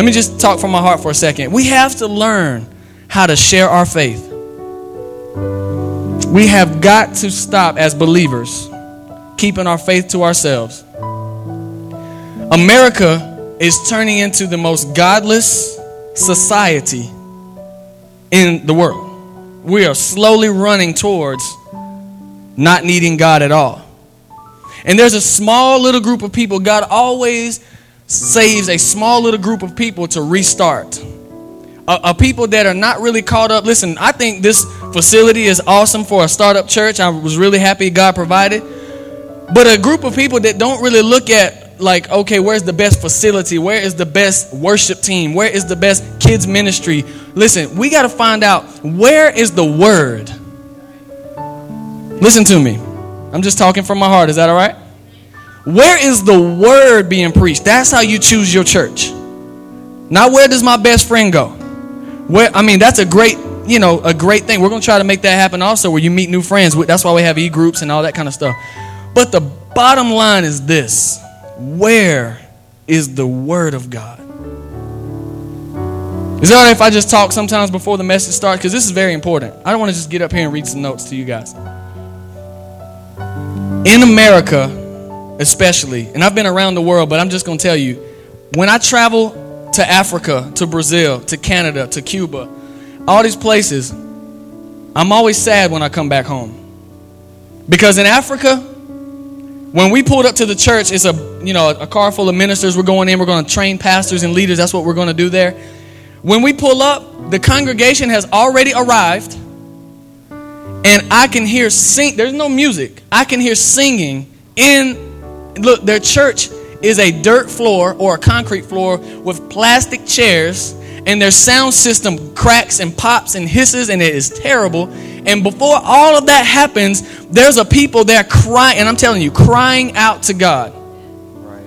Let me just talk from my heart for a second. We have to learn how to share our faith. We have got to stop as believers keeping our faith to ourselves. America is turning into the most godless society in the world. We are slowly running towards not needing God at all. And there's a small little group of people, God always saves a small little group of people to restart. A, a, people that are not really caught up. Listen, I think this facility is awesome for a startup church. I was really happy God provided. But a group of people that don't really look at, like, okay, where's the best facility? Where is the best worship team? Where is the best kids' ministry? Listen, we got to find out where is the word? Listen to me. I'm just talking from my heart. Is that all right? Where is the word being preached? That's how you choose your church. Not where does my best friend go? Where I mean, that's a great, you know, a great thing. We're going to try to make that happen also where you meet new friends. That's why we have e-groups and all that kind of stuff. But the bottom line is this. Where is the word of God? Is it all right if I just talk sometimes before the message starts? Because this is very important. I don't want to just get up here and read some notes to you guys in America, especially, and I've been around the world, but I'm just going to tell you when I travel to Africa, to Brazil, to Canada, to Cuba, all these places, I'm always sad when I come back home. Because in Africa, when we pulled up to the church, it's a you know a car full of ministers. We're going in. We're going to train pastors and leaders. That's what we're going to do there. When we pull up, the congregation has already arrived and I can hear sing. There's no music. I can hear singing in. Look, their church is a dirt floor or a concrete floor with plastic chairs, and their sound system cracks and pops and hisses, and it is terrible. And before all of that happens, there's a people there crying, and I'm telling you, crying out to God. Right.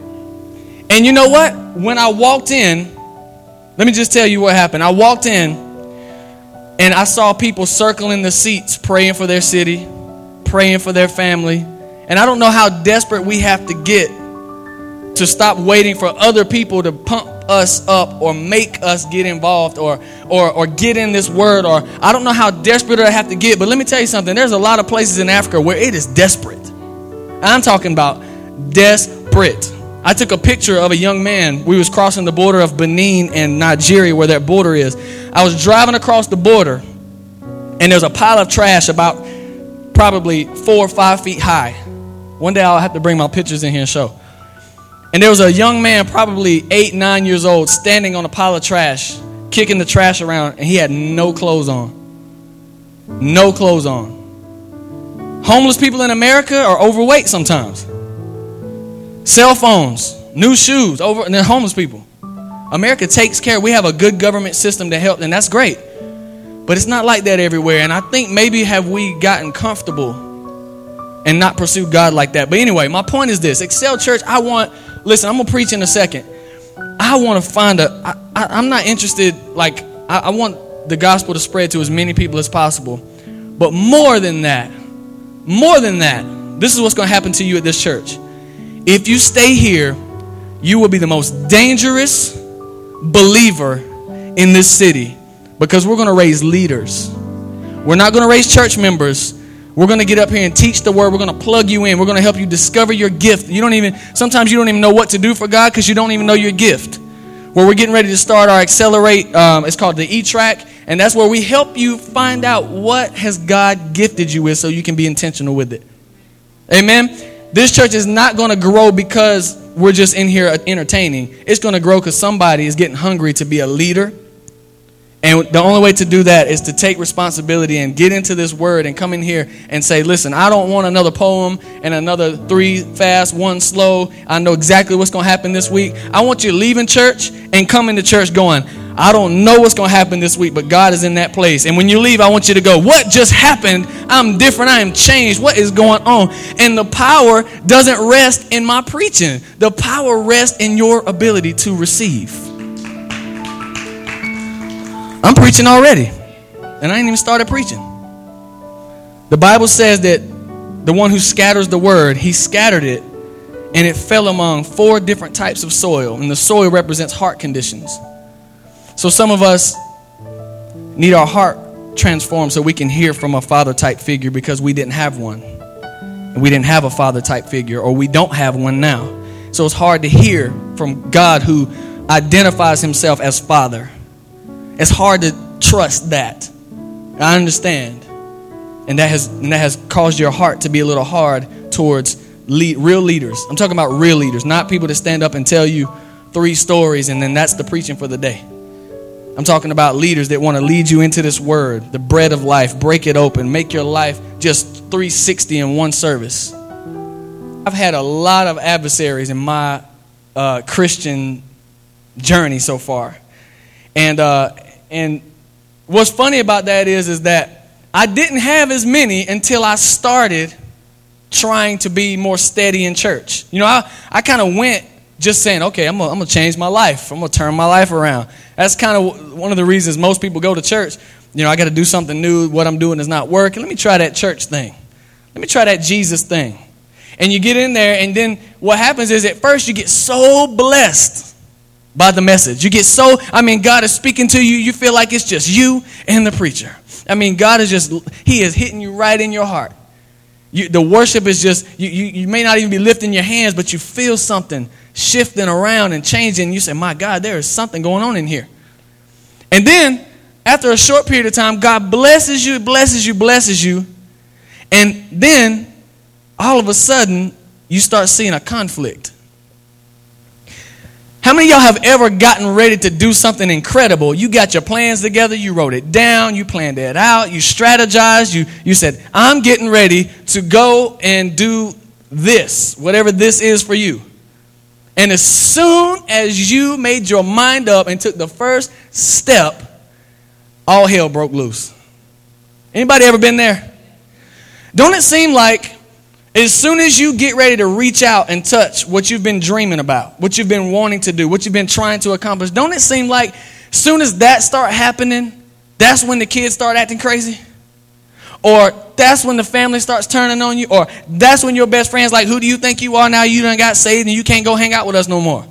And you know what? When I walked in, let me just tell you what happened. I walked in and I saw people circling the seats, praying for their city, praying for their family. And I don't know how desperate we have to get to stop waiting for other people to pump us up or make us get involved or, or, or get in this word. Or I don't know how desperate I have to get, but let me tell you something. There's a lot of places in Africa where it is desperate. I'm talking about desperate. I took a picture of a young man. We was crossing the border of Benin and Nigeria where that border is. I was driving across the border and there's a pile of trash about probably four or five feet high. One day I'll have to bring my pictures in here and show. And there was a young man, probably eight, nine years old, standing on a pile of trash, kicking the trash around, and he had no clothes on. No clothes on. Homeless people in America are overweight sometimes. Cell phones, new shoes, over and then homeless people. America takes care. We have a good government system to help, and that's great. But it's not like that everywhere. And I think maybe have we gotten comfortable and not pursue God like that. But anyway, my point is this: Excel Church. I want. Listen, I'm gonna preach in a second. I want to find a. I, I, I'm not interested. Like I, I want the gospel to spread to as many people as possible. But more than that, more than that, this is what's going to happen to you at this church. If you stay here, you will be the most dangerous believer in this city because we're going to raise leaders. We're not going to raise church members. We're going to get up here and teach the word. We're going to plug you in. We're going to help you discover your gift. You don't even, sometimes you don't even know what to do for God because you don't even know your gift. Where we're getting ready to start our Accelerate, um, it's called the E Track, and that's where we help you find out what has God gifted you with so you can be intentional with it. Amen. This church is not going to grow because we're just in here entertaining. It's going to grow because somebody is getting hungry to be a leader. And the only way to do that is to take responsibility and get into this word and come in here and say, listen, I don't want another poem and another three fast, one slow. I know exactly what's going to happen this week. I want you leaving church and coming to church going, I don't know what's going to happen this week, but God is in that place. And when you leave, I want you to go, What just happened? I'm different. I am changed. What is going on? And the power doesn't rest in my preaching, the power rests in your ability to receive. I'm preaching already, and I ain't even started preaching. The Bible says that the one who scatters the word, he scattered it, and it fell among four different types of soil, and the soil represents heart conditions. So some of us need our heart transformed so we can hear from a father type figure because we didn't have one. And we didn't have a father type figure, or we don't have one now. So it's hard to hear from God who identifies himself as father. It's hard to trust that. I understand. And that has, and that has caused your heart to be a little hard towards lead, real leaders. I'm talking about real leaders, not people that stand up and tell you three stories and then that's the preaching for the day. I'm talking about leaders that want to lead you into this word, the bread of life, break it open, make your life just 360 in one service. I've had a lot of adversaries in my uh, Christian journey so far. And, uh, and what's funny about that is, is that I didn't have as many until I started trying to be more steady in church. You know, I, I kind of went just saying, okay, I'm going to change my life. I'm going to turn my life around. That's kind of one of the reasons most people go to church. You know, I got to do something new. What I'm doing is not working. Let me try that church thing. Let me try that Jesus thing. And you get in there, and then what happens is at first you get so blessed by the message. You get so, I mean, God is speaking to you. You feel like it's just you and the preacher. I mean, God is just, He is hitting you right in your heart. You, the worship is just, you, you, you may not even be lifting your hands, but you feel something shifting around and changing. You say, My God, there is something going on in here. And then, after a short period of time, God blesses you, blesses you, blesses you. And then, all of a sudden, you start seeing a conflict. How many of y'all have ever gotten ready to do something incredible? You got your plans together, you wrote it down, you planned it out, you strategized, you, you said, I'm getting ready to go and do this, whatever this is for you. And as soon as you made your mind up and took the first step, all hell broke loose. Anybody ever been there? Don't it seem like as soon as you get ready to reach out and touch what you've been dreaming about, what you've been wanting to do, what you've been trying to accomplish, don't it seem like soon as that start happening, that's when the kids start acting crazy? Or that's when the family starts turning on you. Or that's when your best friend's like, Who do you think you are now? You done got saved and you can't go hang out with us no more.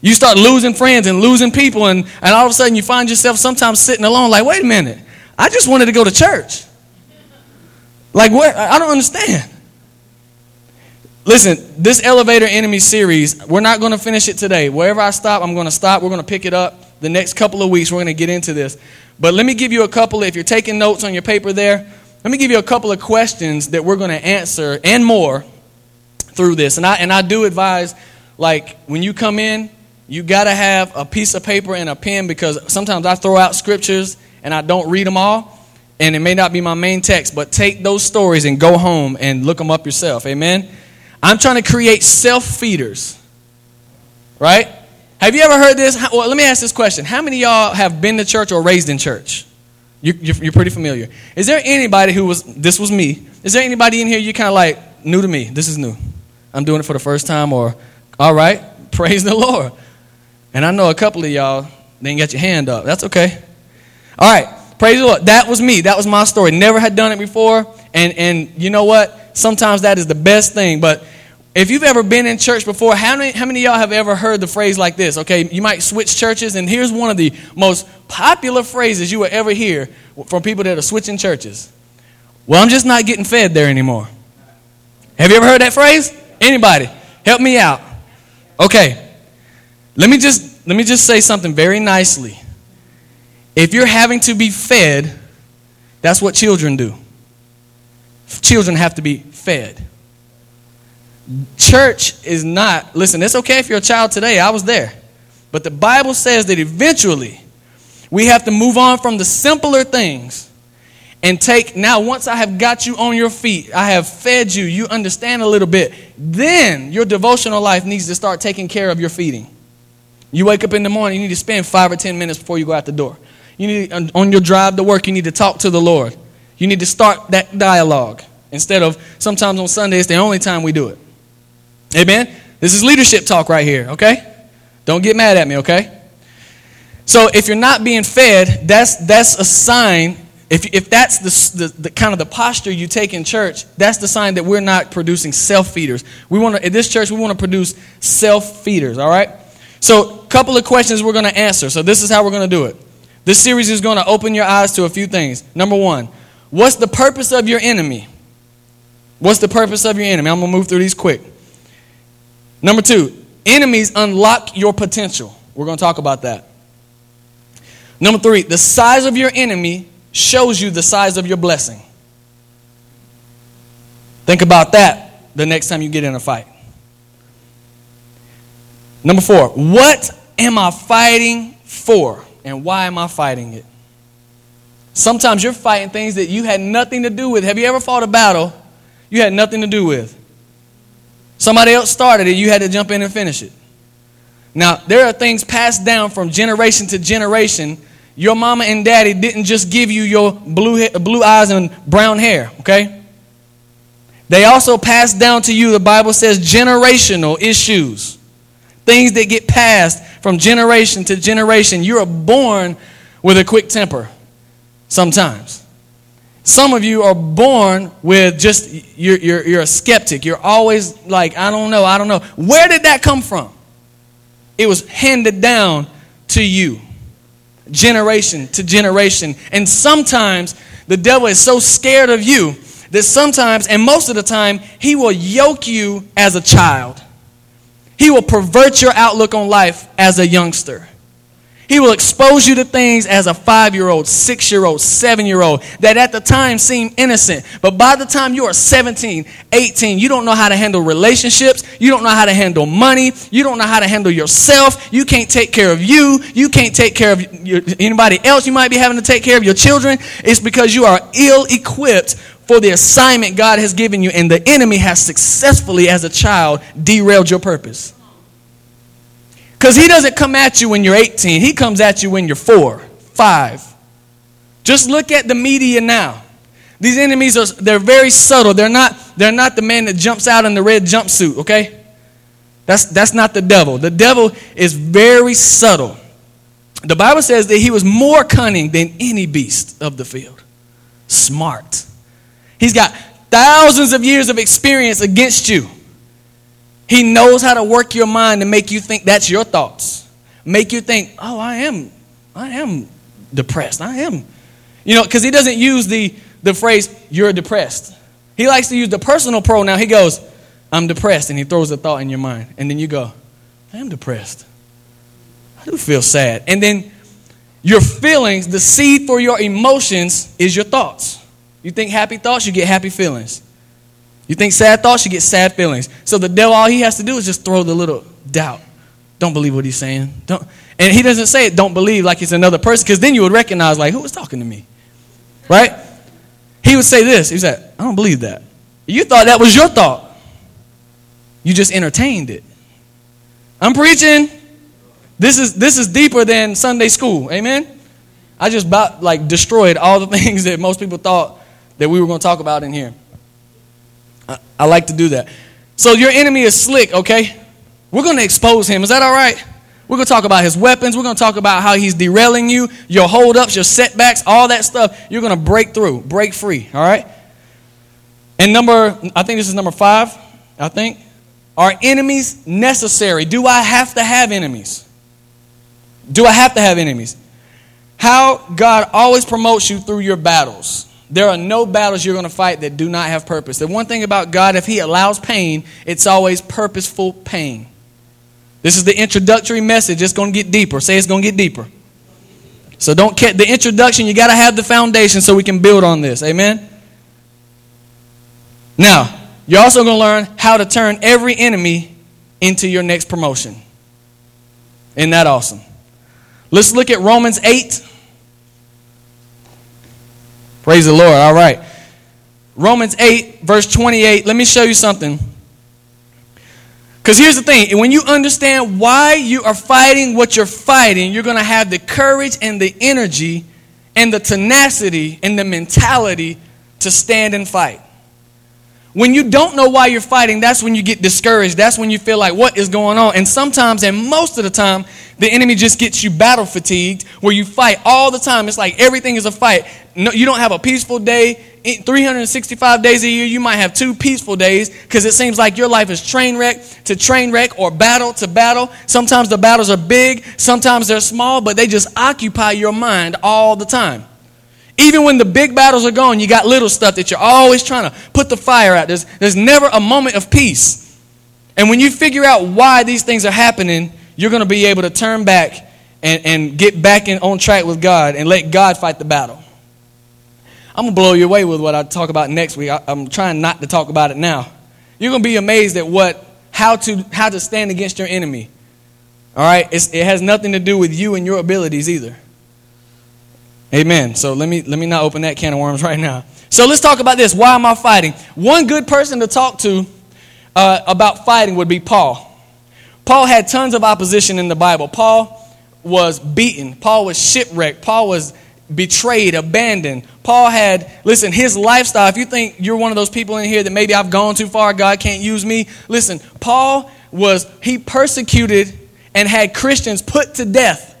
You start losing friends and losing people, and, and all of a sudden you find yourself sometimes sitting alone, like, Wait a minute, I just wanted to go to church. Like, what? I don't understand. Listen, this elevator enemy series, we're not going to finish it today. Wherever I stop, I'm going to stop. We're going to pick it up the next couple of weeks. We're going to get into this. But let me give you a couple, if you're taking notes on your paper there, let me give you a couple of questions that we're going to answer and more through this. And I, and I do advise, like, when you come in, you got to have a piece of paper and a pen because sometimes I throw out scriptures and I don't read them all. And it may not be my main text, but take those stories and go home and look them up yourself. Amen? I'm trying to create self feeders. Right? Have you ever heard this? Well, let me ask this question. How many y'all have been to church or raised in church? You, are pretty familiar. Is there anybody who was, this was me, is there anybody in here you kind of like, new to me? This is new. I'm doing it for the first time, or, all right, praise the Lord. And I know a couple of y'all didn't get your hand up. That's okay. All right, praise the Lord. That was me. That was my story. Never had done it before. And, and you know what? sometimes that is the best thing. But if you've ever been in church before, how many, how many of y'all have ever heard the phrase like this? Okay, you might switch churches, and here's one of the most popular phrases you will ever hear from people that are switching churches. Well, I'm just not getting fed there anymore. Have you ever heard that phrase? Anybody? Help me out. Okay. Let me just let me just say something very nicely. If you're having to be fed, that's what children do. Children have to be fed. Church is not, listen, it's okay if you're a child today. I was there. But the Bible says that eventually we have to move on from the simpler things and take, now, once I have got you on your feet, I have fed you, you understand a little bit, then your devotional life needs to start taking care of your feeding. You wake up in the morning, you need to spend five or ten minutes before you go out the door. You need, on your drive to work, you need to talk to the Lord. You need to start that dialogue instead of sometimes on Sunday, it's the only time we do it. Amen? This is leadership talk right here, okay? Don't get mad at me, okay? So if you're not being fed, that's, that's a sign. If, if that's the, the, the kind of the posture you take in church, that's the sign that we're not producing self feeders. We want to, at this church, we want to produce self feeders, all right? So, a couple of questions we're going to answer. So, this is how we're going to do it. This series is going to open your eyes to a few things. Number one, what's the purpose of your enemy? What's the purpose of your enemy? I'm going to move through these quick. Number two, enemies unlock your potential. We're going to talk about that. Number three, the size of your enemy shows you the size of your blessing. Think about that the next time you get in a fight. Number four, what am I fighting for? And why am I fighting it? Sometimes you're fighting things that you had nothing to do with. Have you ever fought a battle you had nothing to do with? Somebody else started it, you had to jump in and finish it. Now, there are things passed down from generation to generation. Your mama and daddy didn't just give you your blue, blue eyes and brown hair, okay? They also passed down to you, the Bible says, generational issues. Things that get passed from generation to generation. You are born with a quick temper sometimes. Some of you are born with just, you're, you're, you're a skeptic. You're always like, I don't know, I don't know. Where did that come from? It was handed down to you, generation to generation. And sometimes the devil is so scared of you that sometimes, and most of the time, he will yoke you as a child. He will pervert your outlook on life as a youngster. He will expose you to things as a five year old, six year old, seven year old that at the time seem innocent. But by the time you are 17, 18, you don't know how to handle relationships. You don't know how to handle money. You don't know how to handle yourself. You can't take care of you. You can't take care of your, anybody else you might be having to take care of your children. It's because you are ill equipped for the assignment God has given you, and the enemy has successfully, as a child, derailed your purpose. Because he doesn't come at you when you're 18, he comes at you when you're four, five. Just look at the media now. These enemies are they're very subtle. They're not, they're not the man that jumps out in the red jumpsuit, okay? That's, that's not the devil. The devil is very subtle. The Bible says that he was more cunning than any beast of the field. Smart. He's got thousands of years of experience against you. He knows how to work your mind to make you think that's your thoughts. Make you think, oh, I am, I am depressed. I am. You know, because he doesn't use the, the phrase, you're depressed. He likes to use the personal pronoun. He goes, I'm depressed. And he throws a thought in your mind. And then you go, I am depressed. I do feel sad. And then your feelings, the seed for your emotions is your thoughts. You think happy thoughts, you get happy feelings. You think sad thoughts, you get sad feelings. So the devil, all he has to do is just throw the little doubt. Don't believe what he's saying. Don't, and he doesn't say it, don't believe like it's another person, because then you would recognize, like, who was talking to me? Right? He would say this. He said, I don't believe that. You thought that was your thought. You just entertained it. I'm preaching. This is this is deeper than Sunday school. Amen. I just about like destroyed all the things that most people thought that we were going to talk about in here. I, I like to do that. So your enemy is slick, okay? We're going to expose him. Is that all right? We're going to talk about his weapons. We're going to talk about how he's derailing you, your holdups, your setbacks, all that stuff. You're going to break through, break free, all right? And number, I think this is number five, I think. Are enemies necessary? Do I have to have enemies? Do I have to have enemies? How God always promotes you through your battles. There are no battles you're going to fight that do not have purpose. The one thing about God, if He allows pain, it's always purposeful pain. This is the introductory message. It's going to get deeper. Say it's going to get deeper. So don't get the introduction. You got to have the foundation so we can build on this. Amen. Now, you're also going to learn how to turn every enemy into your next promotion. Isn't that awesome? Let's look at Romans 8 Praise the Lord. All right. Romans 8, verse 28. Let me show you something. Because here's the thing when you understand why you are fighting what you're fighting, you're going to have the courage and the energy and the tenacity and the mentality to stand and fight. When you don't know why you're fighting, that's when you get discouraged. That's when you feel like, what is going on? And sometimes, and most of the time, the enemy just gets you battle fatigued, where you fight all the time. It's like everything is a fight. No, you don't have a peaceful day 365 days a year, you might have two peaceful days because it seems like your life is train wreck to train wreck or battle to battle. Sometimes the battles are big, sometimes they're small, but they just occupy your mind all the time. Even when the big battles are gone, you got little stuff that you're always trying to put the fire out. There's, there's never a moment of peace. And when you figure out why these things are happening, you're going to be able to turn back and, and get back in, on track with God and let God fight the battle. I'm going to blow you away with what I talk about next week. I, I'm trying not to talk about it now. You're going to be amazed at what, how to, how to stand against your enemy. All right? It's, it has nothing to do with you and your abilities either. Amen. So let me, let me not open that can of worms right now. So let's talk about this. Why am I fighting? One good person to talk to uh, about fighting would be Paul. Paul had tons of opposition in the Bible. Paul was beaten, Paul was shipwrecked, Paul was betrayed, abandoned. Paul had, listen, his lifestyle. If you think you're one of those people in here that maybe I've gone too far, God can't use me, listen, Paul was, he persecuted and had Christians put to death.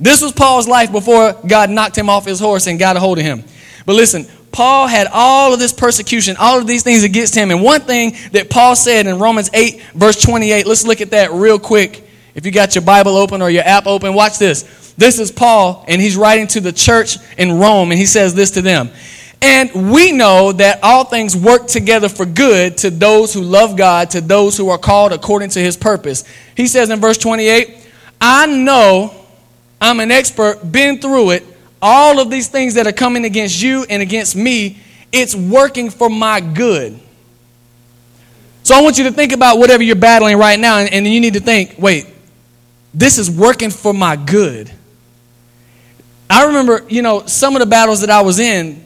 This was Paul's life before God knocked him off his horse and got a hold of him. But listen, Paul had all of this persecution, all of these things against him. And one thing that Paul said in Romans 8, verse 28, let's look at that real quick. If you got your Bible open or your app open, watch this. This is Paul, and he's writing to the church in Rome, and he says this to them. And we know that all things work together for good to those who love God, to those who are called according to his purpose. He says in verse 28, I know I'm an expert, been through it. All of these things that are coming against you and against me, it's working for my good. So I want you to think about whatever you're battling right now, and, and you need to think wait, this is working for my good. I remember, you know, some of the battles that I was in,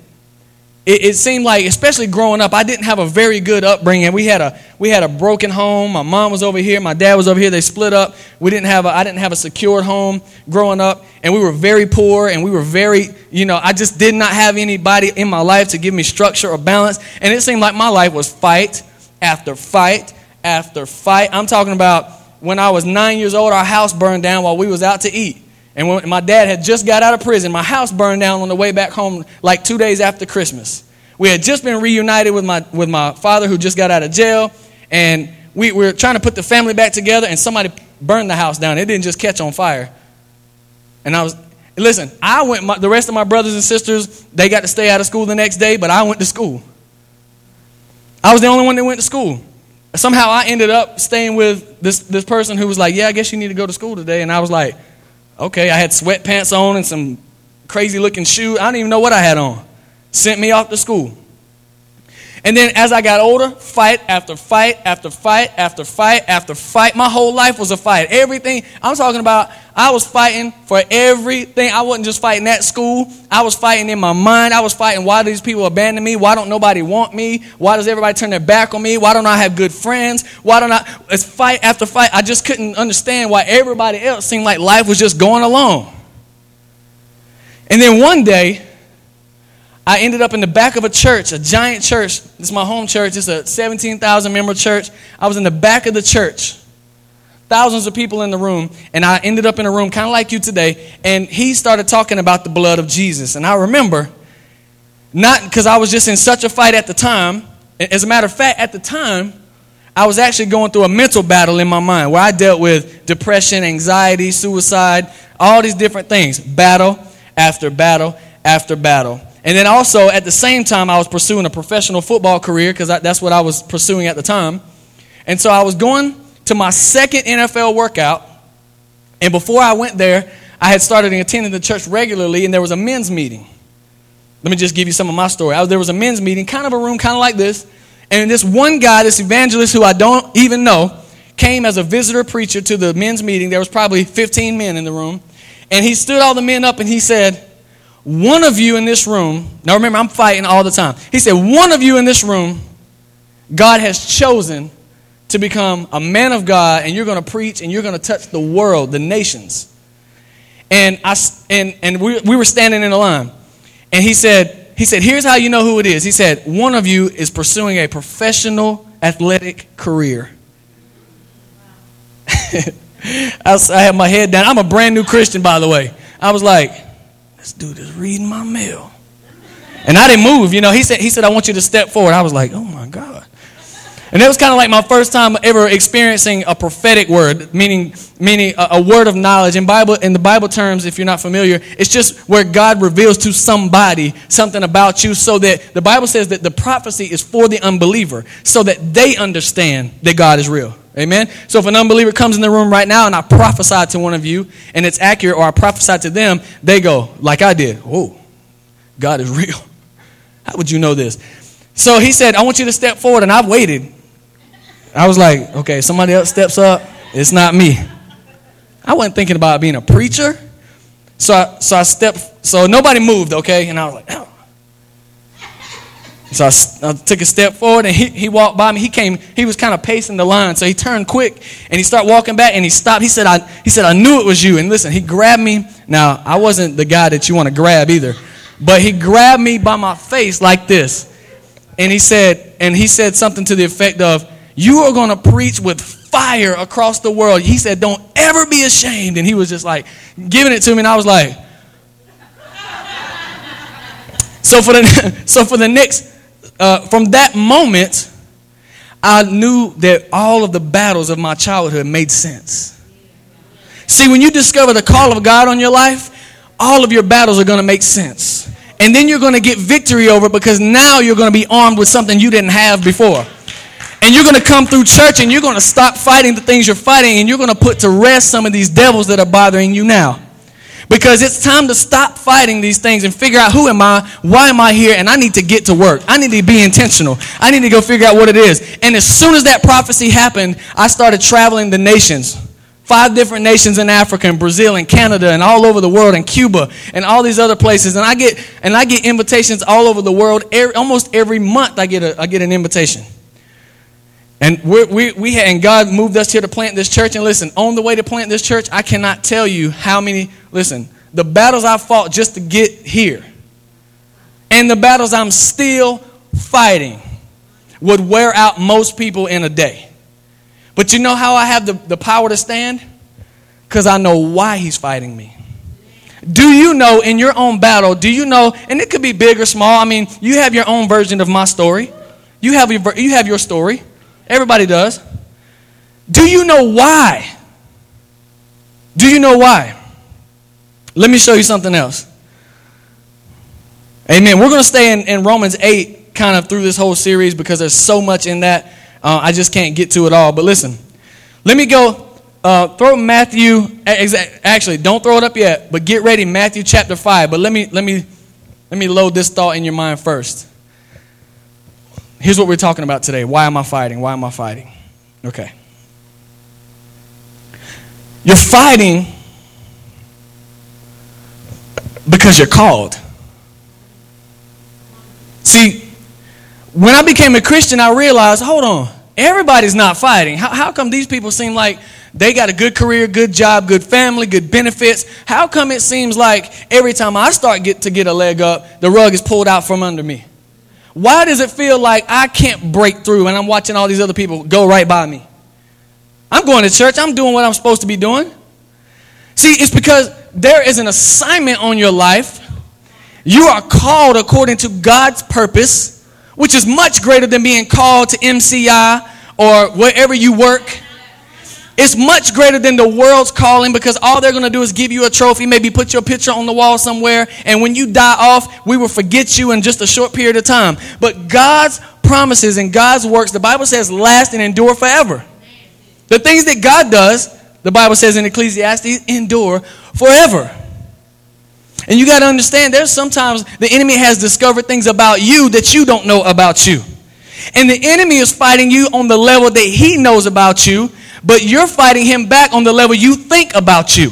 it, it, seemed like, especially growing up, I didn't have a very good upbringing. We had a we had a broken home. My mom was over here, my dad was over here. They split up. We didn't have a, I didn't have a secured home growing up, and we were very poor, and we were very, you know, I just did not have anybody in my life to give me structure or balance, and it seemed like my life was fight after fight after fight. I'm talking about when I was nine years old, our house burned down while we was out to eat. And when my dad had just got out of prison, my house burned down on the way back home like two days after Christmas. We had just been reunited with my, with my father who just got out of jail. And we, we were trying to put the family back together, and somebody burned the house down. It didn't just catch on fire. And I was, listen, I went, my, the rest of my brothers and sisters, they got to stay out of school the next day, but I went to school. I was the only one that went to school. Somehow I ended up staying with this, this person who was like, Yeah, I guess you need to go to school today. And I was like, Okay, I had sweatpants on and some crazy looking shoes. I don't even know what I had on. Sent me off to school. And then as I got older, fight after fight after fight after fight after fight. My whole life was a fight. Everything I'm talking about, I was fighting for everything. I wasn't just fighting at school. I was fighting in my mind. I was fighting why do these people abandon me? Why don't nobody want me? Why does everybody turn their back on me? Why don't I have good friends? Why don't I? It's fight after fight. I just couldn't understand why everybody else seemed like life was just going along. And then one day, I ended up in the back of a church, a giant church. This is my home church. It's a 17,000 member church. I was in the back of the church. Thousands of people in the room. And I ended up in a room kind of like you today. And he started talking about the blood of Jesus. And I remember, not because I was just in such a fight at the time. As a matter of fact, at the time, I was actually going through a mental battle in my mind where I dealt with depression, anxiety, suicide, all these different things. Battle after battle after battle. And then also, at the same time, I was pursuing a professional football career because that's what I was pursuing at the time. And so I was going to my second NFL workout. And before I went there, I had started attending the church regularly, and there was a men's meeting. Let me just give you some of my story. Was, there was a men's meeting, kind of a room, kind of like this. And this one guy, this evangelist who I don't even know, came as a visitor preacher to the men's meeting. There was probably 15 men in the room. And he stood all the men up and he said, one of you in this room, now remember, I'm fighting all the time. He said, One of you in this room, God has chosen to become a man of God, and you're going to preach and you're going to touch the world, the nations. And, I, and, and we, we were standing in a line. And he said, he said, Here's how you know who it is. He said, One of you is pursuing a professional athletic career. I, I had my head down. I'm a brand new Christian, by the way. I was like, this dude is reading my mail. And I didn't move. You know, he said, he said, I want you to step forward. I was like, oh my God. And that was kind of like my first time ever experiencing a prophetic word, meaning, meaning a, a, word of knowledge. In Bible, in the Bible terms, if you're not familiar, it's just where God reveals to somebody something about you so that the Bible says that the prophecy is for the unbeliever so that they understand that God is real. Amen. So if an unbeliever comes in the room right now and I prophesy to one of you and it's accurate or I prophesy to them, they go, like I did, oh, God is real. How would you know this? So he said, I want you to step forward. And I've waited. I was like, okay, somebody else steps up. It's not me. I wasn't thinking about being a preacher. So I, so I stepped, so nobody moved, okay? And I was like, oh. So I, I, took a step forward and he, he walked by me. He came, he was kind of pacing the line. So he turned quick and he started walking back and he stopped. He said, I, he said, I knew it was you. And listen, he grabbed me. Now, I wasn't the guy that you want to grab either, but he grabbed me by my face like this. And he said, and he said something to the effect of, you are going to preach with fire across the world. He said, Don't ever be ashamed. And he was just like giving it to me, and I was like, So for the, so for the next, uh, from that moment, I knew that all of the battles of my childhood made sense. See, when you discover the call of God on your life, all of your battles are going to make sense. And then you're going to get victory over because now you're going to be armed with something you didn't have before. And you're going to come through church and you're going to stop fighting the things you're fighting and you're going to put to rest some of these devils that are bothering you now. Because it's time to stop fighting these things and figure out who am I, why am I here, and I need to get to work. I need to be intentional. I need to go figure out what it is. And as soon as that prophecy happened, I started traveling the nations. Five different nations in Africa and Brazil and Canada and all over the world and Cuba and all these other places. And I get and I get invitations all over the world. Every, almost every month I get a I get an invitation. And we we, we had, and God moved us here to plant this church. And listen, on the way to plant this church, I cannot tell you how many, listen, the battles I fought just to get here and the battles I'm still fighting would wear out most people in a day. But you know how I have the, the power to stand? Because I know why he's fighting me. Do you know in your own battle, do you know, and it could be big or small, I mean, you have your own version of my story. You have your, you have your story. Everybody does. Do you know why? Do you know why? Let me show you something else. Amen. We're going to stay in, in, Romans 8 kind of through this whole series because there's so much in that. Uh, I just can't get to it all. But listen, let me go. Uh, throw Matthew. Actually, don't throw it up yet, but get ready. Matthew chapter 5. But let me, let me, let me load this thought in your mind first. Here's what we're talking about today. Why am I fighting? Why am I fighting? Okay. You're fighting because you're called. See, when I became a Christian, I realized hold on, everybody's not fighting. How, how come these people seem like they got a good career, good job, good family, good benefits? How come it seems like every time I start get to get a leg up, the rug is pulled out from under me? Why does it feel like I can't break through and I'm watching all these other people go right by me? I'm going to church, I'm doing what I'm supposed to be doing. See, it's because there is an assignment on your life. You are called according to God's purpose, which is much greater than being called to MCI or wherever you work. It's much greater than the world's calling because all they're going to do is give you a trophy, maybe put your picture on the wall somewhere, and when you die off, we will forget you in just a short period of time. But God's promises and God's works, the Bible says, last and endure forever. The things that God does, the Bible says in Ecclesiastes, endure forever. And you got to understand, there's sometimes the enemy has discovered things about you that you don't know about you. And the enemy is fighting you on the level that he knows about you but you're fighting him back on the level you think about you.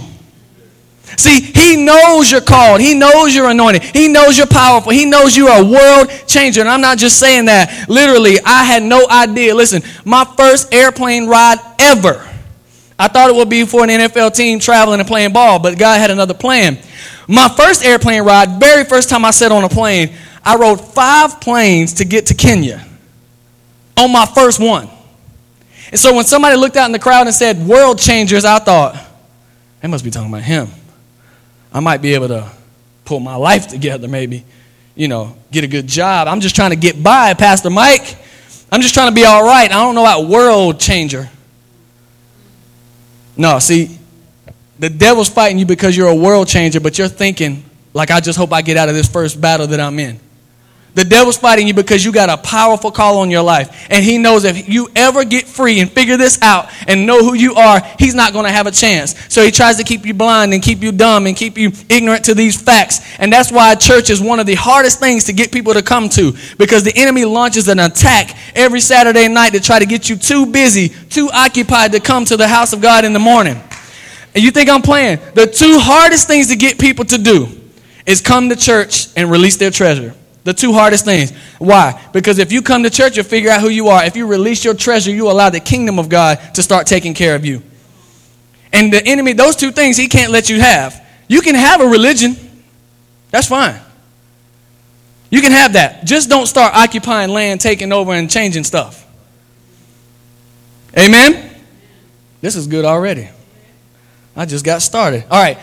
See, he knows you're called. He knows you're anointed. He knows you're powerful. He knows you're a world changer. And I'm not just saying that. Literally, I had no idea. Listen, my first airplane ride ever. I thought it would be for an NFL team traveling and playing ball, but God had another plan. My first airplane ride, very first time I sat on a plane, I rode five planes to get to Kenya on my first one. And so when somebody looked out in the crowd and said, world changers, I thought, they must be talking about him. I might be able to pull my life together, maybe. you know, get a good job. I'm just trying to get by, Pastor Mike. I'm just trying to be all right. I don't know about world changer. No, see, the devil's fighting you because you're a world changer, but you're thinking, like, I just hope I get out of this first battle that I'm in. The devil's fighting you because you got a powerful call on your life. And he knows if you ever get free and figure this out and know who you are, he's not going to have a chance. So he tries to keep you blind and keep you dumb and keep you ignorant to these facts. And that's why church is one of the hardest things to get people to come to because the enemy launches an attack every Saturday night to try to get you too busy, too occupied to come to the house of God in the morning. And you think I'm playing? The two hardest things to get people to do is come to church and release their treasure. The two hardest things. Why? Because if you come to church, you'll figure out who you are. If you release your treasure, you allow the kingdom of God to start taking care of you. And the enemy, those two things he can't let you have. You can have a religion. That's fine. You can have that. Just don't start occupying land, taking over, and changing stuff. Amen? This is good already. I just got started. All right.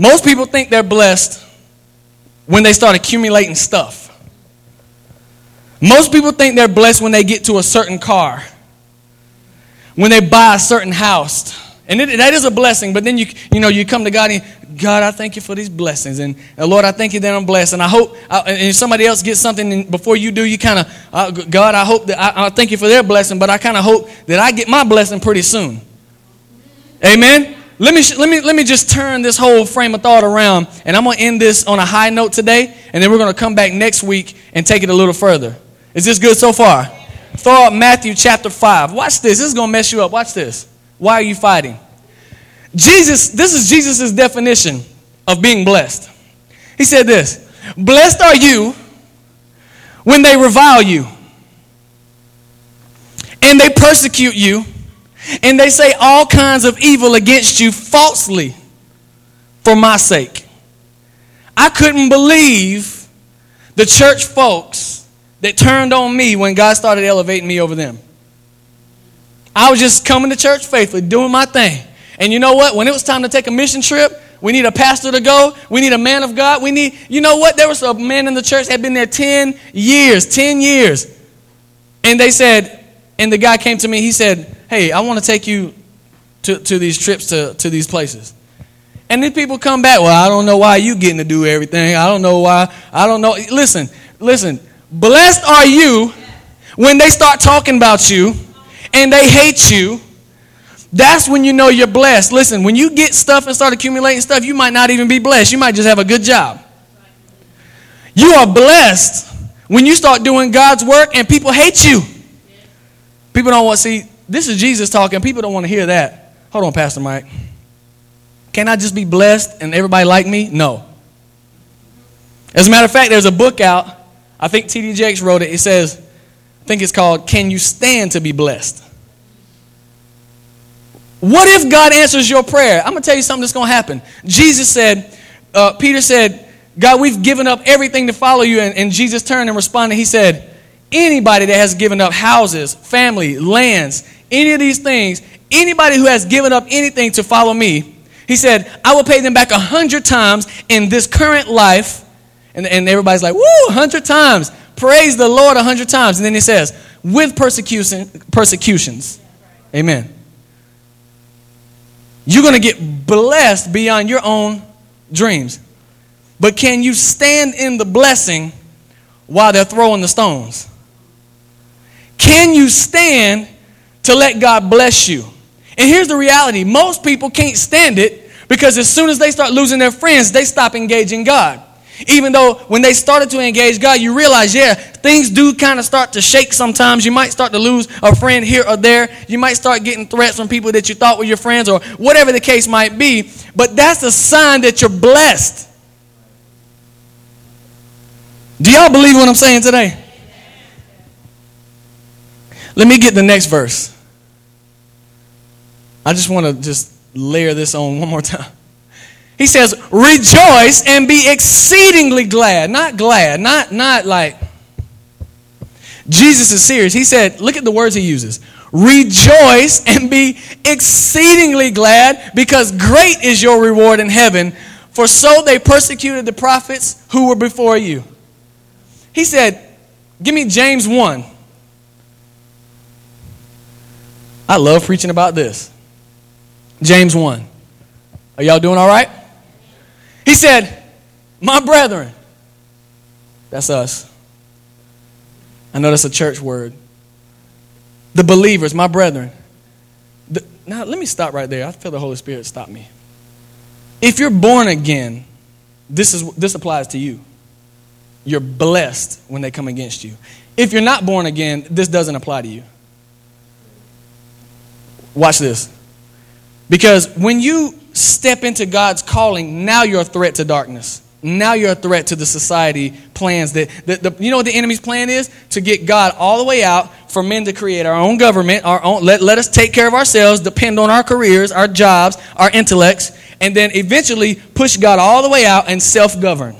Most people think they're blessed when they start accumulating stuff. Most people think they're blessed when they get to a certain car, when they buy a certain house. And it, that is a blessing, but then you, you know, you come to God and God, I thank you for these blessings. And uh, Lord, I thank you that I'm blessed. And I hope, uh, and if somebody else gets something before you do, you kind of, uh, God, I hope that, I, I thank you for their blessing, but I kind of hope that I get my blessing pretty soon. Amen? Let me, let, me, let me just turn this whole frame of thought around, and I'm going to end this on a high note today, and then we're going to come back next week and take it a little further. Is this good so far? Throw up Matthew chapter 5. Watch this. This is going to mess you up. Watch this. Why are you fighting? Jesus, this is Jesus' definition of being blessed. He said this Blessed are you when they revile you and they persecute you and they say all kinds of evil against you falsely for my sake. I couldn't believe the church folks that turned on me when God started elevating me over them. I was just coming to church faithfully, doing my thing. And you know what? When it was time to take a mission trip, we need a pastor to go. We need a man of God. We need, you know what? There was a man in the church that had been there 10 years, 10 years. And they said, and the guy came to me, he said, hey, I want to take you to, to these trips to, to these places. And then people come back, well, I don't know why you getting to do everything. I don't know why. I don't know. Listen, listen. Blessed are you when they start talking about you and they hate you. That's when you know you're blessed. Listen, when you get stuff and start accumulating stuff, you might not even be blessed. You might just have a good job. You are blessed when you start doing God's work and people hate you. People don't want to see this is Jesus talking. People don't want to hear that. Hold on, Pastor Mike. Can I just be blessed and everybody like me? No. As a matter of fact, there's a book out. I think T.D. Jakes wrote it. It says, I think it's called Can You Stand to Be Blessed? What if God answers your prayer? I'm going to tell you something that's going to happen. Jesus said, uh, Peter said, God, we've given up everything to follow you. And, and Jesus turned and responded. He said, Anybody that has given up houses, family, lands, any of these things, anybody who has given up anything to follow me, he said, I will pay them back a hundred times in this current life. And, and everybody's like, woo, a hundred times. Praise the Lord a hundred times. And then he says, with persecution, persecutions. Amen. You're going to get blessed beyond your own dreams. But can you stand in the blessing while they're throwing the stones? Can you stand to let God bless you? And here's the reality most people can't stand it because as soon as they start losing their friends, they stop engaging God. Even though when they started to engage God, you realize, yeah, things do kind of start to shake sometimes. You might start to lose a friend here or there. You might start getting threats from people that you thought were your friends or whatever the case might be. But that's a sign that you're blessed. Do y'all believe what I'm saying today? Let me get the next verse. I just want to just layer this on one more time. He says, "Rejoice and be exceedingly glad." Not glad, not not like Jesus is serious. He said, look at the words he uses. Rejoice and be exceedingly glad because great is your reward in heaven, For so they persecuted the prophets who were before you. He said, Give me James 1. I love preaching about this. James 1. Are y'all doing all right? He said, My brethren. That's us. I know that's a church word. The believers, my brethren. The, now, let me stop right there. I feel the Holy Spirit stop me. If you're born again, this, is, this applies to you. You're blessed when they come against you. If you're not born again, this doesn't apply to you. Watch this. Because when you step into God's calling, now you're a threat to darkness. Now you're a threat to the society plans that, that the, you know what the enemy's plan is? To get God all the way out for men to create our own government, our own, let, let us take care of ourselves, depend on our careers, our jobs, our intellects, and then eventually push God all the way out and self govern.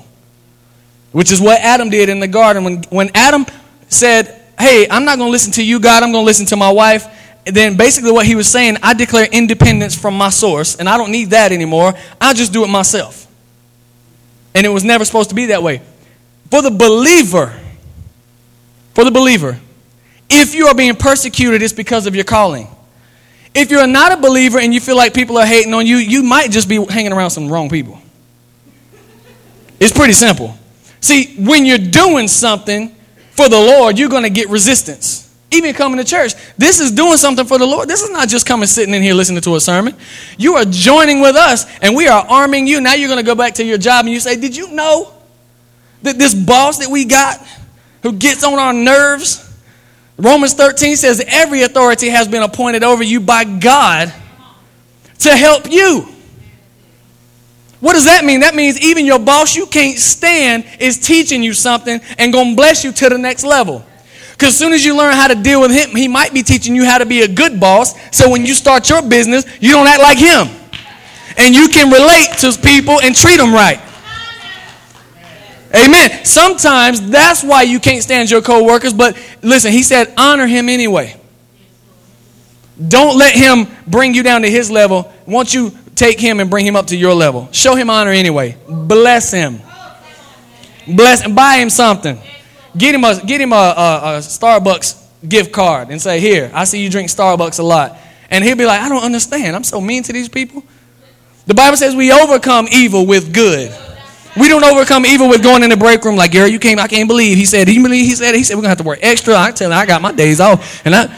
Which is what Adam did in the garden. When, when Adam said, Hey, I'm not going to listen to you, God, I'm going to listen to my wife. Then basically what he was saying, I declare independence from my source, and I don't need that anymore. I'll just do it myself. And it was never supposed to be that way. For the believer, for the believer, if you are being persecuted, it's because of your calling. If you're not a believer and you feel like people are hating on you, you might just be hanging around some wrong people. It's pretty simple. See, when you're doing something for the Lord, you're going to get resistance. Even coming to church, this is doing something for the Lord. This is not just coming sitting in here listening to a sermon. You are joining with us and we are arming you. Now you're going to go back to your job and you say, Did you know that this boss that we got who gets on our nerves? Romans 13 says, Every authority has been appointed over you by God to help you. What does that mean? That means even your boss you can't stand is teaching you something and going to bless you to the next level. Because as soon as you learn how to deal with him, he might be teaching you how to be a good boss. So when you start your business, you don't act like him. And you can relate to people and treat them right. Amen. Sometimes that's why you can't stand your coworkers, but listen, he said honor him anyway. Don't let him bring you down to his level. Once you take him and bring him up to your level, show him honor anyway. Bless him. Bless and buy him something. Get him a get him a, a, a Starbucks gift card and say, "Here, I see you drink Starbucks a lot." And he'll be like, "I don't understand. I'm so mean to these people." The Bible says we overcome evil with good. We don't overcome evil with going in the break room like, Gary, you came, I can't believe. He said, he believe, he said, he said, we're gonna have to work extra. I tell him I got my days off. And I,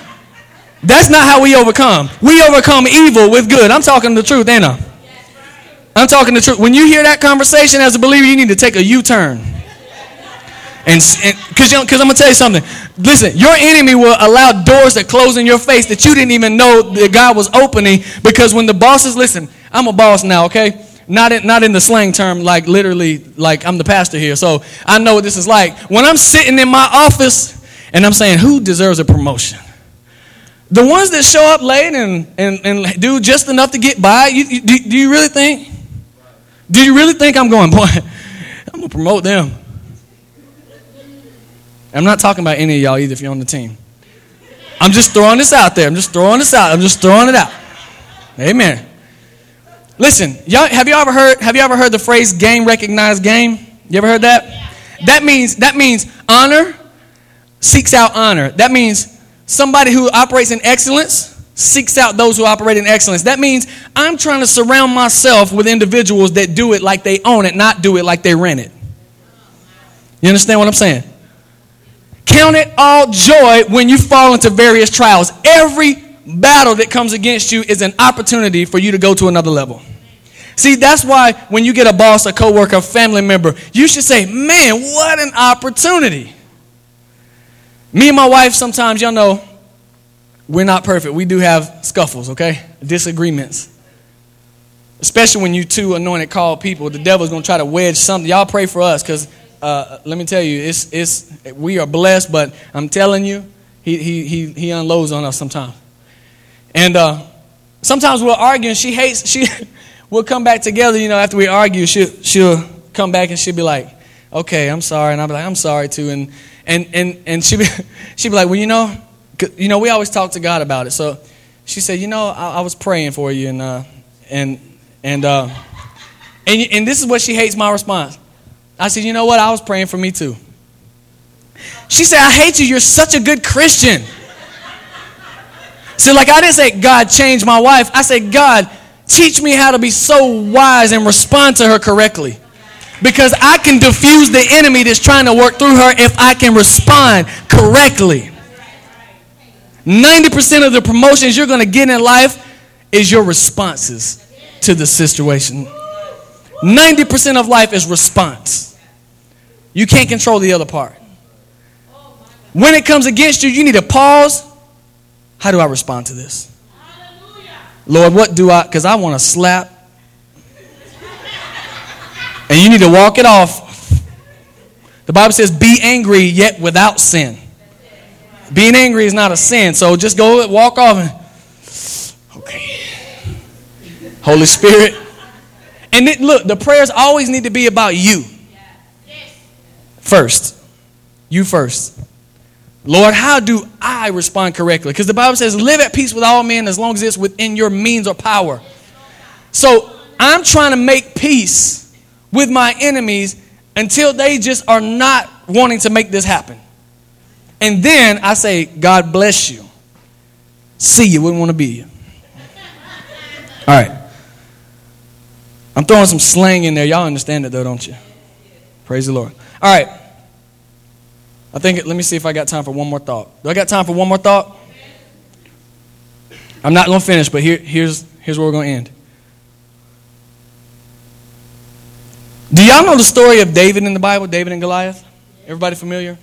that's not how we overcome. We overcome evil with good. I'm talking the truth, ain't I? I'm talking the truth. When you hear that conversation as a believer, you need to take a U-turn. And because I'm gonna tell you something. Listen, your enemy will allow doors that close in your face that you didn't even know that God was opening. Because when the bosses listen, I'm a boss now, okay? Not in, not in the slang term, like literally, like I'm the pastor here. So I know what this is like. When I'm sitting in my office and I'm saying, who deserves a promotion? The ones that show up late and, and, and do just enough to get by, you, you, do, do you really think? Do you really think I'm going, boy, I'm going to promote them? I'm not talking about any of y'all either if you're on the team. I'm just throwing this out there. I'm just throwing this out. I'm just throwing it out. Amen. Listen, y'all, have you ever heard have you ever heard the phrase game recognized game? You ever heard that? That means that means honor seeks out honor. That means somebody who operates in excellence seeks out those who operate in excellence. That means I'm trying to surround myself with individuals that do it like they own it, not do it like they rent it. You understand what I'm saying? Count it all joy when you fall into various trials. Every battle that comes against you is an opportunity for you to go to another level. See, that's why when you get a boss, a coworker, a family member, you should say, Man, what an opportunity. Me and my wife, sometimes, y'all know, we're not perfect. We do have scuffles, okay? Disagreements. Especially when you two anointed called people, the devil's gonna try to wedge something. Y'all pray for us because uh, let me tell you, it's, it's, we are blessed, but I'm telling you, he, he, he, he unloads on us sometimes. And uh, sometimes we'll argue and she hates, she, we'll come back together, you know, after we argue, she'll, she'll come back and she'll be like, okay, I'm sorry. And I'll be like, I'm sorry too. And, and, and, and she'll be, she'll be like, well, you know, you know, we always talk to God about it. So she said, you know, I, I was praying for you and, uh, and, and, uh, And, and this is what she hates my response. I said, You know what? I was praying for me too. She said, I hate you. You're such a good Christian. So, like, I didn't say, God, change my wife. I said, God, teach me how to be so wise and respond to her correctly. Because I can diffuse the enemy that's trying to work through her if I can respond correctly. 90% of the promotions you're going to get in life is your responses to the situation. 90% of life is response. You can't control the other part. When it comes against you, you need to pause. How do I respond to this? Lord, what do I, because I want to slap. And you need to walk it off. The Bible says, be angry yet without sin. Being angry is not a sin. So just go walk off and, okay. Holy Spirit. And it, look, the prayers always need to be about you. First. You first. Lord, how do I respond correctly? Because the Bible says, live at peace with all men as long as it's within your means or power. So I'm trying to make peace with my enemies until they just are not wanting to make this happen. And then I say, God bless you. See you, wouldn't want to be you. All right. I'm throwing some slang in there. Y'all understand it though, don't you? Praise the Lord. All right. I think, let me see if I got time for one more thought. Do I got time for one more thought? I'm not going to finish, but here, here's, here's where we're going to end. Do y'all know the story of David in the Bible, David and Goliath? Everybody familiar?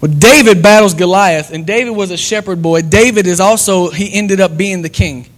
Well, David battles Goliath, and David was a shepherd boy. David is also, he ended up being the king.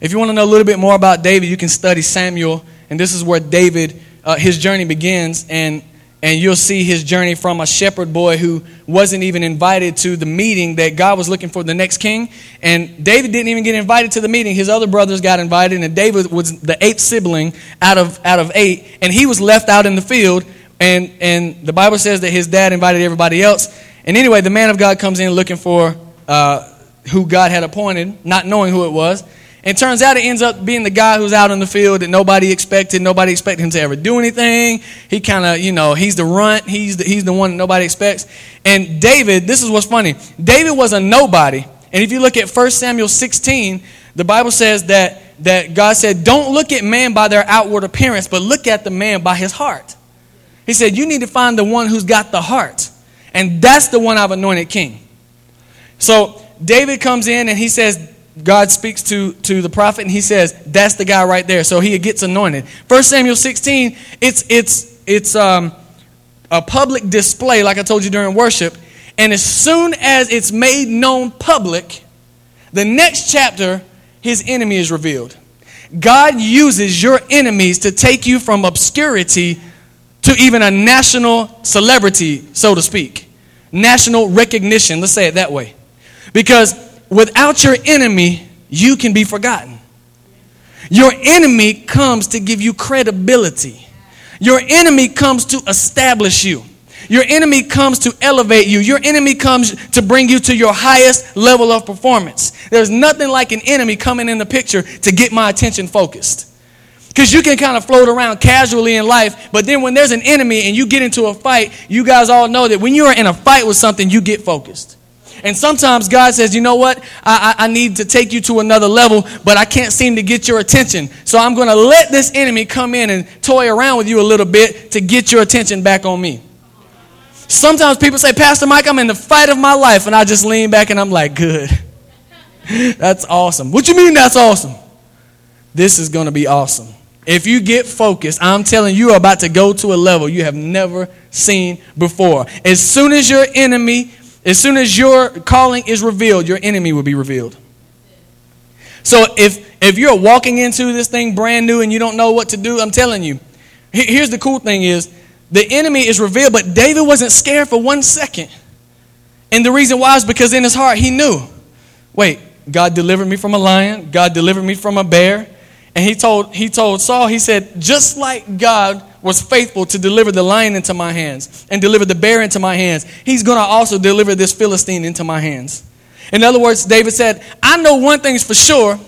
If you want to know a little bit more about David, you can study Samuel, and this is where David, uh, his journey begins. And and you'll see his journey from a shepherd boy who wasn't even invited to the meeting that God was looking for the next king. And David didn't even get invited to the meeting. His other brothers got invited, and David was the eighth sibling out of, out of eight, and he was left out in the field. And, and the Bible says that his dad invited everybody else. And anyway, the man of God comes in looking for uh, who God had appointed, not knowing who it was. And turns out it ends up being the guy who's out in the field that nobody expected. Nobody expected him to ever do anything. He kind of, you know, he's the runt. He's the, he's the one that nobody expects. And David, this is what's funny. David was a nobody. And if you look at 1 Samuel 16, the Bible says that, that God said, Don't look at man by their outward appearance, but look at the man by his heart. He said, You need to find the one who's got the heart. And that's the one I've anointed king. So David comes in and he says, God speaks to, to the prophet and he says, That's the guy right there. So he gets anointed. 1 Samuel 16, it's, it's, it's um, a public display, like I told you during worship. And as soon as it's made known public, the next chapter, his enemy is revealed. God uses your enemies to take you from obscurity to even a national celebrity, so to speak. National recognition, let's say it that way. Because without your enemy, you can be forgotten. Your enemy comes to give you credibility. Your enemy comes to establish you. Your enemy comes to elevate you. Your enemy comes to bring you to your highest level of performance. There's nothing like an enemy coming in the picture to get my attention focused. Because you can kind of float around casually in life, but then when there's an enemy and you get into a fight, you guys all know that when you are in a fight with something, you get focused. And sometimes God says, you know what? I, I, I, need to take you to another level, but I can't seem to get your attention. So I'm going to let this enemy come in and toy around with you a little bit to get your attention back on me. Sometimes people say, Pastor Mike, I'm in the fight of my life. And I just lean back and I'm like, good. that's awesome. What you mean that's awesome? This is going to be awesome. If you get focused, I'm telling you, you're about to go to a level you have never seen before. As soon as your enemy as soon as your calling is revealed, your enemy will be revealed. So if if you're walking into this thing brand new and you don't know what to do, I'm telling you. Here's the cool thing is the enemy is revealed, but David wasn't scared for one second. And the reason why is because in his heart he knew, wait, God delivered me from a lion, God delivered me from a bear. And he told he told Saul, he said, just like God was faithful to deliver the lion into my hands and deliver the bear into my hands, he's going to also deliver this Philistine into my hands. In other words, David said, I know one thing's for sure.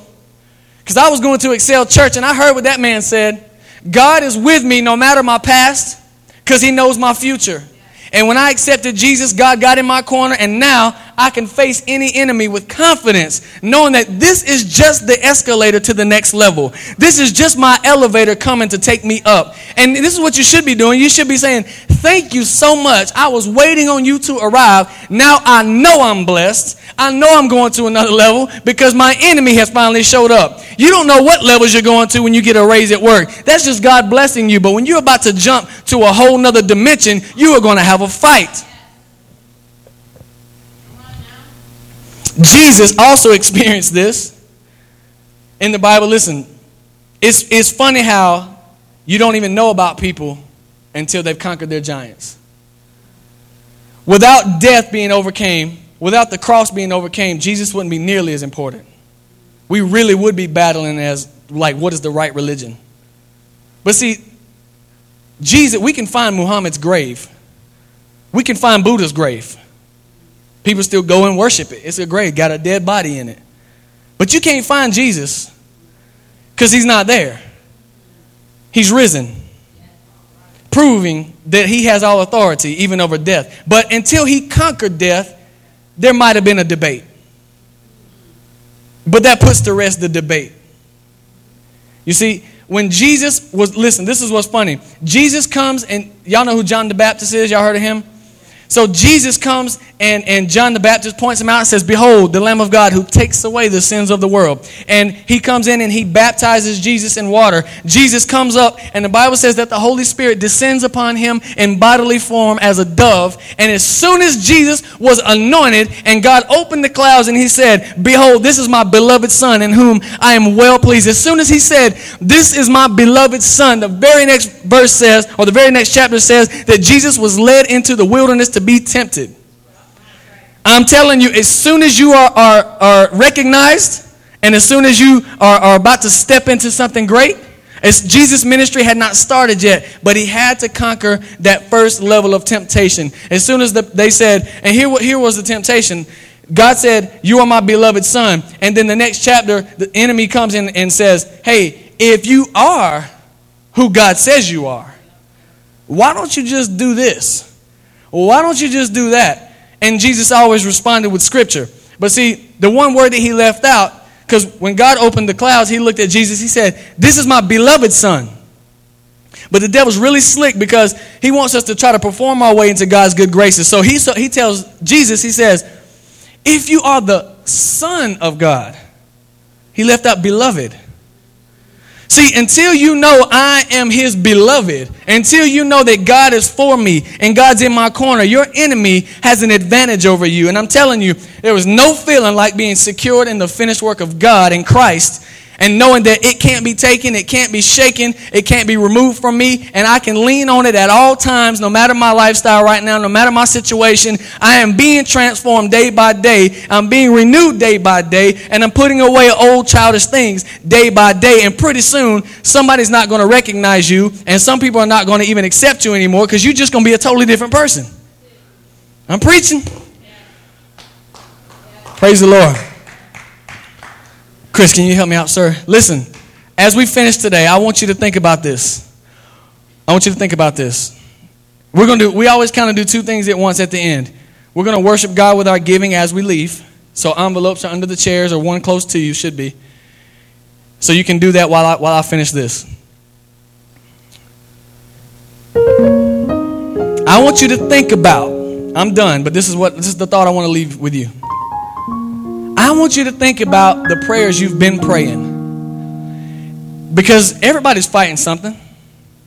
Because I was going to Excel Church and I heard what that man said God is with me no matter my past because he knows my future. And when I accepted Jesus, God got in my corner, and now I can face any enemy with confidence, knowing that this is just the escalator to the next level. This is just my elevator coming to take me up. And this is what you should be doing. You should be saying, Thank you so much. I was waiting on you to arrive. Now I know I'm blessed. I know I'm going to another level because my enemy has finally showed up. You don't know what levels you're going to when you get a raise at work. That's just God blessing you. But when you're about to jump to a whole nother dimension, you are going to have a fight. Jesus also experienced this in the Bible. Listen, it's, it's funny how you don't even know about people until they've conquered their giants. Without death being overcame, without the cross being overcame, Jesus wouldn't be nearly as important. We really would be battling as, like, what is the right religion? But see, Jesus, we can find Muhammad's grave. We can find Buddha's grave. People still go and worship it. It's a grave, got a dead body in it. But you can't find Jesus because he's not there. He's risen proving that he has all authority, even over death. But until he conquered death, there might have been a debate. But that puts to rest the debate. You see, when Jesus was, listen, this is what's funny. Jesus comes, and y'all know who John the Baptist is? Y'all heard of him? So Jesus comes and, and John the Baptist points him out and says, Behold, the Lamb of God who takes away the sins of the world. And he comes in and he baptizes Jesus in water. Jesus comes up, and the Bible says that the Holy Spirit descends upon him in bodily form as a dove. And as soon as Jesus was anointed, and God opened the clouds and he said, Behold, this is my beloved Son in whom I am well pleased. As soon as he said, This is my beloved Son, the very next verse says, or the very next chapter says, that Jesus was led into the wilderness to be tempted. I'm telling you, as soon as you are, are, are recognized and as soon as you are, are about to step into something great, as Jesus' ministry had not started yet, but he had to conquer that first level of temptation. As soon as the, they said, and here, here was the temptation God said, You are my beloved son. And then the next chapter, the enemy comes in and says, Hey, if you are who God says you are, why don't you just do this? Why don't you just do that? And Jesus always responded with scripture. But see, the one word that he left out, because when God opened the clouds, he looked at Jesus, he said, This is my beloved son. But the devil's really slick because he wants us to try to perform our way into God's good graces. So he, so he tells Jesus, he says, If you are the son of God, he left out beloved. See, until you know I am his beloved, until you know that God is for me and God's in my corner, your enemy has an advantage over you. And I'm telling you, there is no feeling like being secured in the finished work of God in Christ and knowing that it can't be taken, it can't be shaken, it can't be removed from me, and I can lean on it at all times, no matter my lifestyle right now, no matter my situation. I am being transformed day by day. I'm being renewed day by day, and I'm putting away old childish things day by day. And pretty soon, somebody's not going to recognize you, and some people are not going to even accept you anymore because you're just going to be a totally different person. I'm preaching. Praise the Lord. Chris, can you help me out, sir? Listen, as we finish today, I want you to think about this. I want you to think about this. We're going to do, we always kind of do two things at once at the end. We're going to worship God with our giving as we leave. So envelopes are under the chairs or one close to you should be. So you can do that while I, while I finish this. I want you to think about, I'm done, but this is what this is the thought I want to leave with you. I want you to think about the prayers you've been praying. Because everybody's fighting something.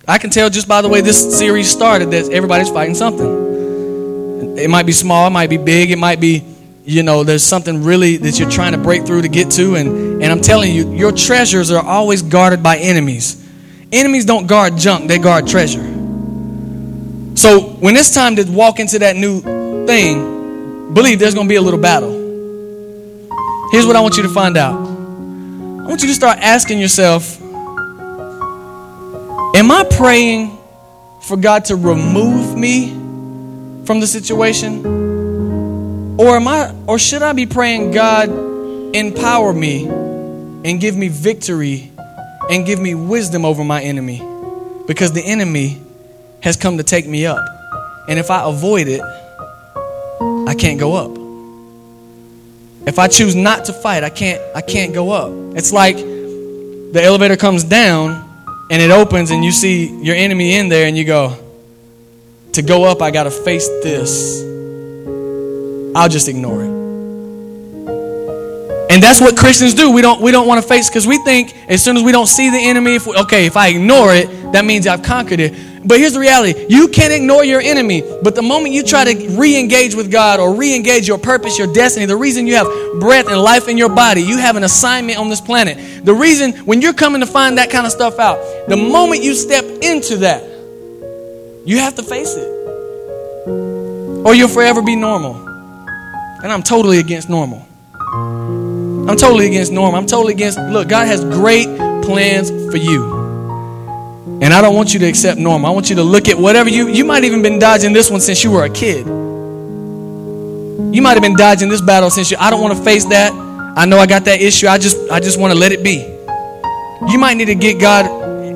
I can tell just by the way this series started that everybody's fighting something. It might be small, it might be big, it might be, you know, there's something really that you're trying to break through to get to. And, and I'm telling you, your treasures are always guarded by enemies. Enemies don't guard junk, they guard treasure. So when it's time to walk into that new thing, believe there's going to be a little battle. Here's what I want you to find out I want you to start asking yourself Am I praying for God to remove me from the situation? Or am I or should I be praying God empower me and give me victory and give me wisdom over my enemy because the enemy has come to take me up. And if I avoid it, I can't go up. If I choose not to fight, I can't I can't go up. It's like the elevator comes down and it opens and you see your enemy in there and you go to go up I got to face this. I'll just ignore it. And that's what Christians do. We don't we don't want to face because we think as soon as we don't see the enemy, if we, okay, if I ignore it, that means I've conquered it. But here's the reality: you can't ignore your enemy. But the moment you try to re-engage with God or re-engage your purpose, your destiny, the reason you have breath and life in your body, you have an assignment on this planet. The reason when you're coming to find that kind of stuff out, the moment you step into that, you have to face it, or you'll forever be normal. And I'm totally against normal. I'm totally against normal. I'm totally against. Look, God has great plans for you. And I don't want you to accept norm. I want you to look at whatever you you might even been dodging this one since you were a kid. You might have been dodging this battle since you I don't want to face that. I know I got that issue. I just I just want to let it be. You might need to get God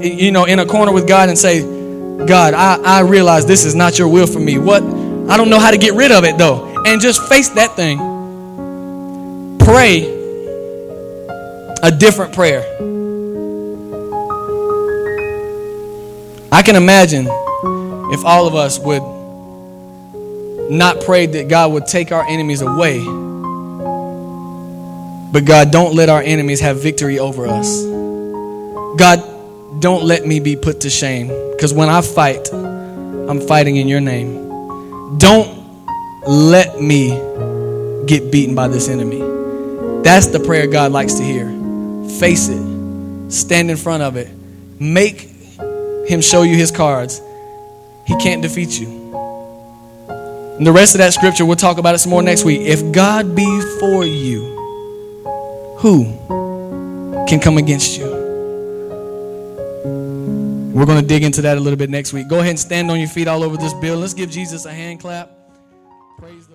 you know in a corner with God and say, God, I, I realize this is not your will for me. What I don't know how to get rid of it though. And just face that thing. Pray a different prayer. I can imagine if all of us would not pray that God would take our enemies away. But God, don't let our enemies have victory over us. God, don't let me be put to shame. Because when I fight, I'm fighting in your name. Don't let me get beaten by this enemy. That's the prayer God likes to hear. Face it. Stand in front of it. Make him show you his cards. He can't defeat you. And the rest of that scripture, we'll talk about it some more next week. If God be for you, who can come against you? We're going to dig into that a little bit next week. Go ahead and stand on your feet all over this building. Let's give Jesus a hand clap. Praise.